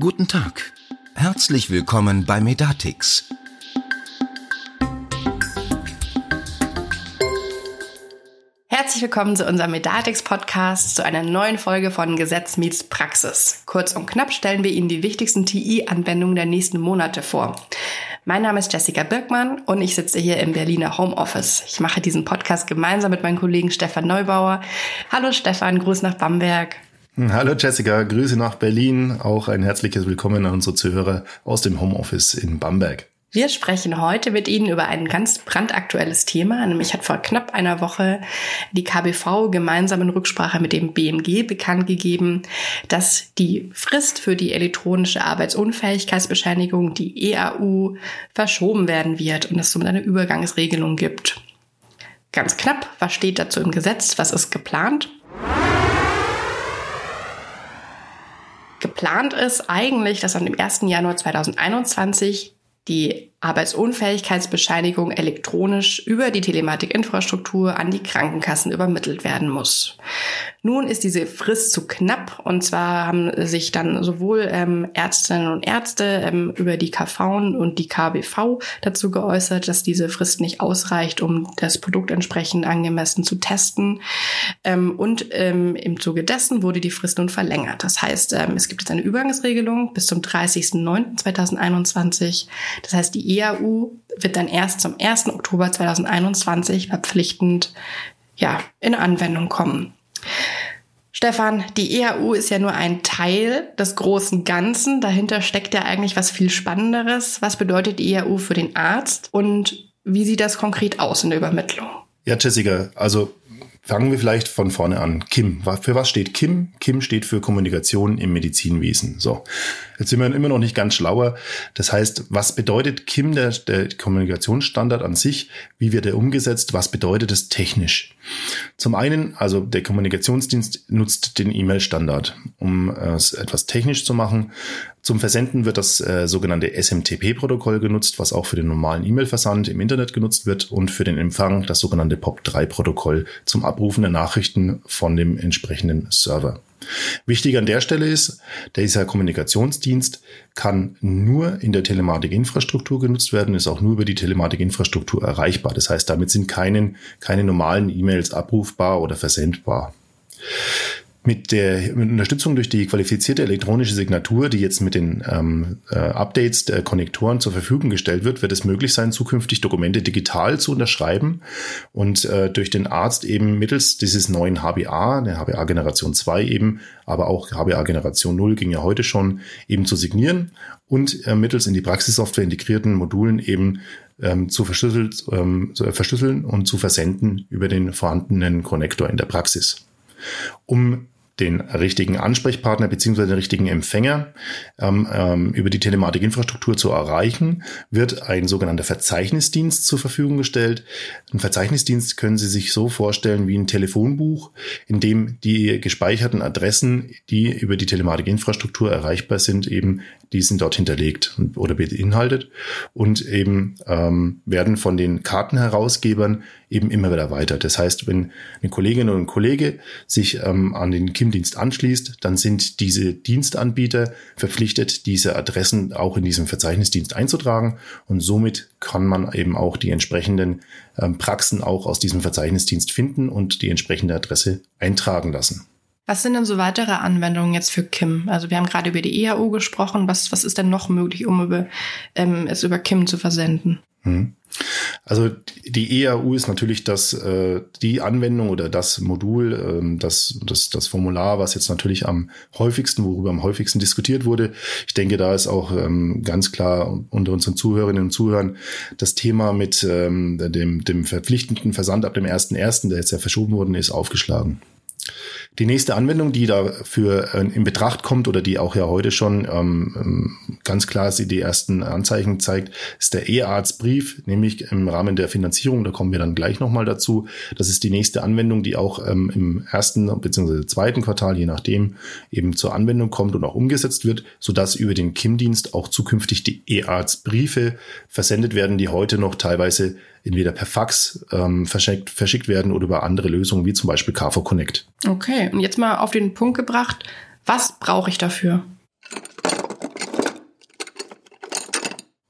Guten Tag. Herzlich willkommen bei Medatix. Herzlich willkommen zu unserem Medatix Podcast, zu einer neuen Folge von Gesetz meets Praxis. Kurz und knapp stellen wir Ihnen die wichtigsten TI-Anwendungen der nächsten Monate vor. Mein Name ist Jessica Birkmann und ich sitze hier im Berliner Homeoffice. Ich mache diesen Podcast gemeinsam mit meinem Kollegen Stefan Neubauer. Hallo Stefan, Gruß nach Bamberg. Hallo Jessica, Grüße nach Berlin. Auch ein herzliches Willkommen an unsere Zuhörer aus dem Homeoffice in Bamberg. Wir sprechen heute mit Ihnen über ein ganz brandaktuelles Thema. Nämlich hat vor knapp einer Woche die KBV gemeinsam in Rücksprache mit dem BMG bekannt gegeben, dass die Frist für die elektronische Arbeitsunfähigkeitsbescheinigung, die EAU, verschoben werden wird und es somit eine Übergangsregelung gibt. Ganz knapp, was steht dazu im Gesetz? Was ist geplant? Geplant ist eigentlich, dass am 1. Januar 2021 die Arbeitsunfähigkeitsbescheinigung elektronisch über die Telematikinfrastruktur an die Krankenkassen übermittelt werden muss. Nun ist diese Frist zu knapp und zwar haben sich dann sowohl ähm, Ärztinnen und Ärzte ähm, über die KV und die KBV dazu geäußert, dass diese Frist nicht ausreicht, um das Produkt entsprechend angemessen zu testen. Ähm, und ähm, im Zuge dessen wurde die Frist nun verlängert. Das heißt, ähm, es gibt jetzt eine Übergangsregelung bis zum 30.09.2021. Das heißt, die EAU wird dann erst zum 1. Oktober 2021 verpflichtend ja, in Anwendung kommen. Stefan, die EAU ist ja nur ein Teil des großen Ganzen. Dahinter steckt ja eigentlich was viel Spannenderes. Was bedeutet die EAU für den Arzt und wie sieht das konkret aus in der Übermittlung? Ja, Jessica, also Fangen wir vielleicht von vorne an. KIM. Für was steht KIM? KIM steht für Kommunikation im Medizinwesen. So. Jetzt sind wir immer noch nicht ganz schlauer. Das heißt, was bedeutet KIM, der, der Kommunikationsstandard an sich? Wie wird er umgesetzt? Was bedeutet es technisch? Zum einen, also der Kommunikationsdienst nutzt den E-Mail-Standard, um es etwas technisch zu machen. Zum Versenden wird das äh, sogenannte SMTP-Protokoll genutzt, was auch für den normalen E-Mail-Versand im Internet genutzt wird und für den Empfang das sogenannte POP3-Protokoll zum Abrufen der Nachrichten von dem entsprechenden Server. Wichtig an der Stelle ist, dieser Kommunikationsdienst kann nur in der Telematikinfrastruktur genutzt werden, ist auch nur über die Telematikinfrastruktur erreichbar. Das heißt, damit sind keine, keine normalen E-Mails abrufbar oder versendbar. Mit der mit Unterstützung durch die qualifizierte elektronische Signatur, die jetzt mit den ähm, äh, Updates der Konnektoren zur Verfügung gestellt wird, wird es möglich sein, zukünftig Dokumente digital zu unterschreiben und äh, durch den Arzt eben mittels dieses neuen HBA, der HBA Generation 2 eben, aber auch HBA Generation 0 ging ja heute schon, eben zu signieren und äh, mittels in die Praxissoftware integrierten Modulen eben ähm, zu, verschlüsselt, ähm, zu verschlüsseln und zu versenden über den vorhandenen Konnektor in der Praxis. Um den richtigen Ansprechpartner beziehungsweise den richtigen Empfänger ähm, ähm, über die Telematikinfrastruktur zu erreichen, wird ein sogenannter Verzeichnisdienst zur Verfügung gestellt. Ein Verzeichnisdienst können Sie sich so vorstellen wie ein Telefonbuch, in dem die gespeicherten Adressen, die über die Telematikinfrastruktur erreichbar sind, eben die sind dort hinterlegt oder beinhaltet und eben ähm, werden von den Kartenherausgebern eben immer wieder weiter. Das heißt, wenn eine Kollegin oder ein Kollege sich ähm, an den KIM-Dienst anschließt, dann sind diese Dienstanbieter verpflichtet, diese Adressen auch in diesem Verzeichnisdienst einzutragen und somit kann man eben auch die entsprechenden ähm, Praxen auch aus diesem Verzeichnisdienst finden und die entsprechende Adresse eintragen lassen. Was sind denn so weitere Anwendungen jetzt für KIM? Also wir haben gerade über die EAU gesprochen. Was, was ist denn noch möglich, um über, ähm, es über KIM zu versenden? Hm. Also die EAU ist natürlich das, äh, die Anwendung oder das Modul, ähm, das, das, das Formular, was jetzt natürlich am häufigsten, worüber am häufigsten diskutiert wurde. Ich denke, da ist auch ähm, ganz klar unter unseren Zuhörerinnen und Zuhörern das Thema mit ähm, dem, dem verpflichtenden Versand ab dem 1.1., der jetzt ja verschoben worden ist, aufgeschlagen. Die nächste Anwendung, die dafür äh, in Betracht kommt oder die auch ja heute schon ähm, ähm ganz klar sie die ersten Anzeichen zeigt, ist der E-Arztbrief, nämlich im Rahmen der Finanzierung. Da kommen wir dann gleich nochmal dazu. Das ist die nächste Anwendung, die auch ähm, im ersten bzw. zweiten Quartal, je nachdem, eben zur Anwendung kommt und auch umgesetzt wird, sodass über den KIM-Dienst auch zukünftig die E-Arztbriefe versendet werden, die heute noch teilweise entweder per Fax ähm, verschickt, verschickt werden oder über andere Lösungen wie zum Beispiel KV Connect. Okay, und jetzt mal auf den Punkt gebracht, was brauche ich dafür?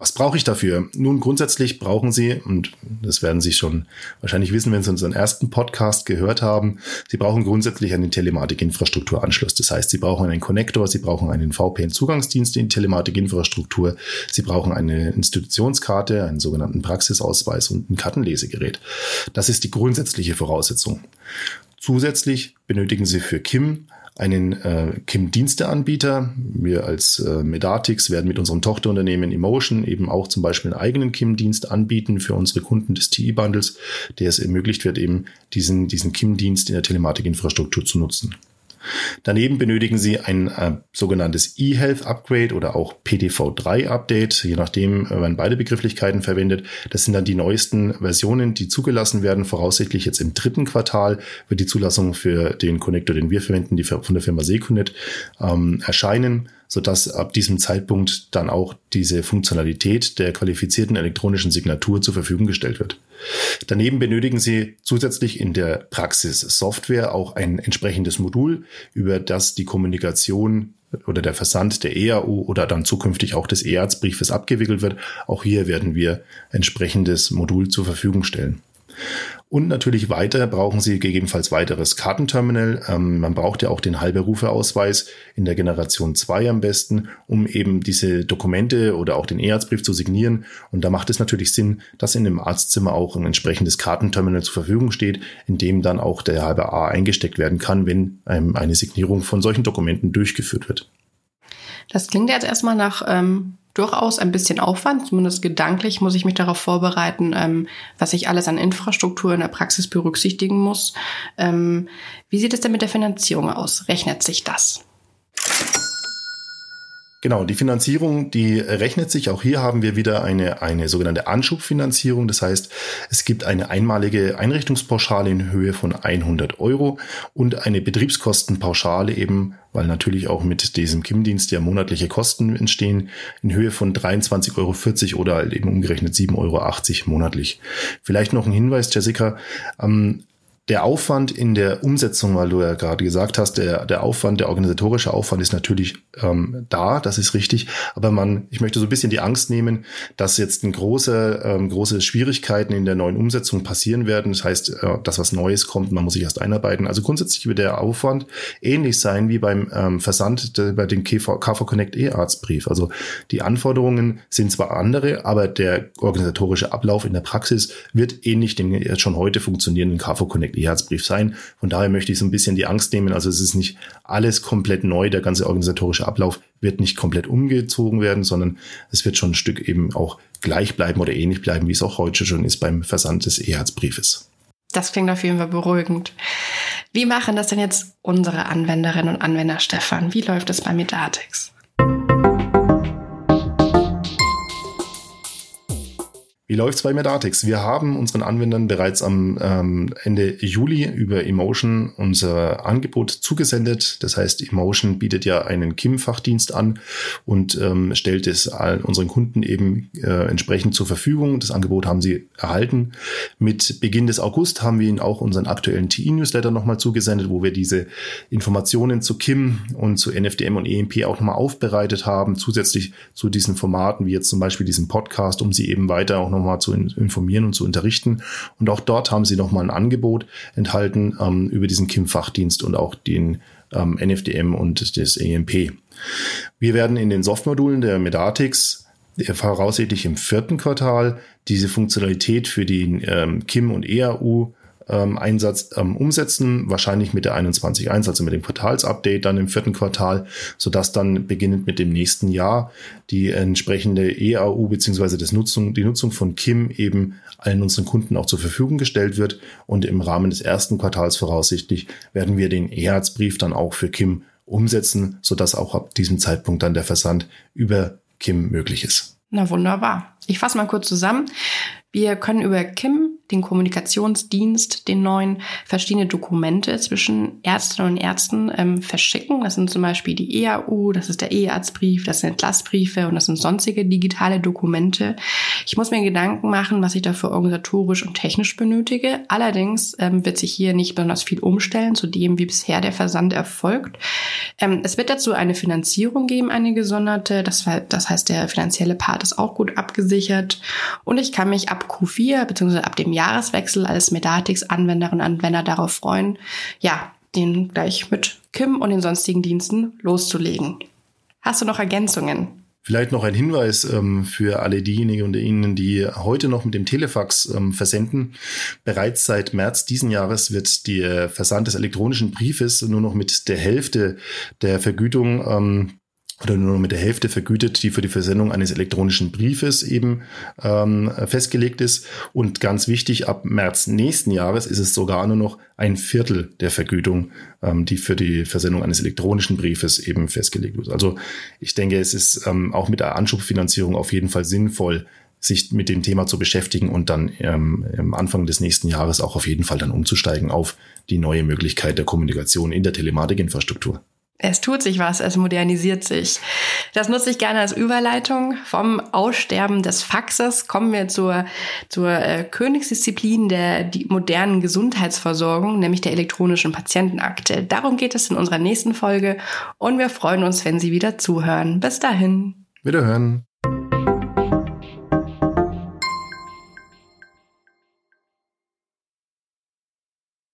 Was brauche ich dafür? Nun, grundsätzlich brauchen Sie, und das werden Sie schon wahrscheinlich wissen, wenn Sie unseren ersten Podcast gehört haben, Sie brauchen grundsätzlich einen Telematikinfrastrukturanschluss. Das heißt, Sie brauchen einen Connector, Sie brauchen einen VPN-Zugangsdienst in Telematikinfrastruktur, Sie brauchen eine Institutionskarte, einen sogenannten Praxisausweis und ein Kartenlesegerät. Das ist die grundsätzliche Voraussetzung. Zusätzlich benötigen Sie für KIM einen äh, KIM-Diensteanbieter. Wir als äh, Medatix werden mit unserem Tochterunternehmen Emotion eben auch zum Beispiel einen eigenen KIM-Dienst anbieten für unsere Kunden des TI-Bundles, der es ermöglicht wird, eben diesen, diesen KIM-Dienst in der Telematikinfrastruktur zu nutzen. Daneben benötigen Sie ein äh, sogenanntes eHealth Upgrade oder auch PDV3 Update, je nachdem äh, werden beide Begrifflichkeiten verwendet. Das sind dann die neuesten Versionen, die zugelassen werden. Voraussichtlich jetzt im dritten Quartal wird die Zulassung für den Connector, den wir verwenden, die von der Firma Secunet, ähm, erscheinen sodass ab diesem Zeitpunkt dann auch diese Funktionalität der qualifizierten elektronischen Signatur zur Verfügung gestellt wird. Daneben benötigen Sie zusätzlich in der Praxis Software auch ein entsprechendes Modul, über das die Kommunikation oder der Versand der EAU oder dann zukünftig auch des E-Arztbriefes abgewickelt wird. Auch hier werden wir entsprechendes Modul zur Verfügung stellen. Und natürlich weiter brauchen Sie gegebenenfalls weiteres Kartenterminal. Ähm, man braucht ja auch den Halberufeausweis in der Generation 2 am besten, um eben diese Dokumente oder auch den E-Arztbrief zu signieren. Und da macht es natürlich Sinn, dass in dem Arztzimmer auch ein entsprechendes Kartenterminal zur Verfügung steht, in dem dann auch der halbe A eingesteckt werden kann, wenn ähm, eine Signierung von solchen Dokumenten durchgeführt wird. Das klingt jetzt erstmal nach ähm, durchaus ein bisschen Aufwand, zumindest gedanklich muss ich mich darauf vorbereiten, ähm, was ich alles an Infrastruktur in der Praxis berücksichtigen muss. Ähm, wie sieht es denn mit der Finanzierung aus? Rechnet sich das? Genau, die Finanzierung, die rechnet sich. Auch hier haben wir wieder eine, eine sogenannte Anschubfinanzierung. Das heißt, es gibt eine einmalige Einrichtungspauschale in Höhe von 100 Euro und eine Betriebskostenpauschale eben, weil natürlich auch mit diesem KIM-Dienst ja monatliche Kosten entstehen, in Höhe von 23,40 Euro oder halt eben umgerechnet 7,80 Euro monatlich. Vielleicht noch ein Hinweis, Jessica. Ähm, der Aufwand in der Umsetzung, weil du ja gerade gesagt hast, der, der Aufwand, der organisatorische Aufwand ist natürlich ähm, da, das ist richtig. Aber man, ich möchte so ein bisschen die Angst nehmen, dass jetzt ein große, ähm, große Schwierigkeiten in der neuen Umsetzung passieren werden. Das heißt, äh, dass was Neues kommt, man muss sich erst einarbeiten. Also grundsätzlich wird der Aufwand ähnlich sein wie beim ähm, Versand der, bei dem KV, KV Connect E-Arztbrief. Also die Anforderungen sind zwar andere, aber der organisatorische Ablauf in der Praxis wird ähnlich dem jetzt schon heute funktionierenden KV Connect E-Herzbrief sein. Von daher möchte ich so ein bisschen die Angst nehmen. Also es ist nicht alles komplett neu. Der ganze organisatorische Ablauf wird nicht komplett umgezogen werden, sondern es wird schon ein Stück eben auch gleich bleiben oder ähnlich bleiben, wie es auch heute schon ist beim Versand des E-Herzbriefes. Das klingt auf jeden Fall beruhigend. Wie machen das denn jetzt unsere Anwenderinnen und Anwender, Stefan? Wie läuft es bei Medatix? Wie läuft's bei Medatix? Wir haben unseren Anwendern bereits am ähm, Ende Juli über Emotion unser Angebot zugesendet. Das heißt, Emotion bietet ja einen KIM-Fachdienst an und ähm, stellt es allen unseren Kunden eben äh, entsprechend zur Verfügung. Das Angebot haben sie erhalten. Mit Beginn des August haben wir ihnen auch unseren aktuellen TI-Newsletter nochmal zugesendet, wo wir diese Informationen zu KIM und zu NFDM und EMP auch nochmal aufbereitet haben, zusätzlich zu diesen Formaten wie jetzt zum Beispiel diesem Podcast, um sie eben weiter auch noch nochmal zu informieren und zu unterrichten. Und auch dort haben sie nochmal ein Angebot enthalten ähm, über diesen KIM-Fachdienst und auch den ähm, NFDM und das EMP. Wir werden in den Softmodulen der Medatix voraussichtlich im vierten Quartal diese Funktionalität für den ähm, KIM und EAU ähm, Einsatz ähm, umsetzen, wahrscheinlich mit der 21.1, also mit dem Quartalsupdate dann im vierten Quartal, sodass dann beginnend mit dem nächsten Jahr die entsprechende EAU beziehungsweise Nutzung, die Nutzung von KIM eben allen unseren Kunden auch zur Verfügung gestellt wird. Und im Rahmen des ersten Quartals voraussichtlich werden wir den E-Herzbrief dann auch für KIM umsetzen, sodass auch ab diesem Zeitpunkt dann der Versand über KIM möglich ist. Na wunderbar. Ich fasse mal kurz zusammen. Wir können über KIM den Kommunikationsdienst, den neuen, verschiedene Dokumente zwischen Ärztinnen und Ärzten ähm, verschicken. Das sind zum Beispiel die EAU, das ist der E-Arztbrief, das sind Entlassbriefe und das sind sonstige digitale Dokumente. Ich muss mir Gedanken machen, was ich dafür organisatorisch und technisch benötige. Allerdings ähm, wird sich hier nicht besonders viel umstellen zu dem, wie bisher der Versand erfolgt. Ähm, es wird dazu eine Finanzierung geben, eine gesonderte. Das, das heißt, der finanzielle Part ist auch gut abgesichert. Und ich kann mich ab Q4 bzw. ab dem Jahreswechsel als Medatix-Anwenderinnen und Anwender darauf freuen, ja, den gleich mit Kim und den sonstigen Diensten loszulegen. Hast du noch Ergänzungen? Vielleicht noch ein Hinweis ähm, für alle diejenigen unter Ihnen, die heute noch mit dem Telefax ähm, versenden. Bereits seit März diesen Jahres wird der Versand des elektronischen Briefes nur noch mit der Hälfte der Vergütung ähm, oder nur mit der Hälfte vergütet, die für die Versendung eines elektronischen Briefes eben ähm, festgelegt ist. Und ganz wichtig, ab März nächsten Jahres ist es sogar nur noch ein Viertel der Vergütung, ähm, die für die Versendung eines elektronischen Briefes eben festgelegt wird. Also ich denke, es ist ähm, auch mit der Anschubfinanzierung auf jeden Fall sinnvoll, sich mit dem Thema zu beschäftigen und dann ähm, am Anfang des nächsten Jahres auch auf jeden Fall dann umzusteigen auf die neue Möglichkeit der Kommunikation in der Telematikinfrastruktur. Es tut sich was, es modernisiert sich. Das nutze ich gerne als Überleitung. Vom Aussterben des Faxes kommen wir zur, zur äh, Königsdisziplin der die modernen Gesundheitsversorgung, nämlich der elektronischen Patientenakte. Darum geht es in unserer nächsten Folge und wir freuen uns, wenn Sie wieder zuhören. Bis dahin. Wiederhören.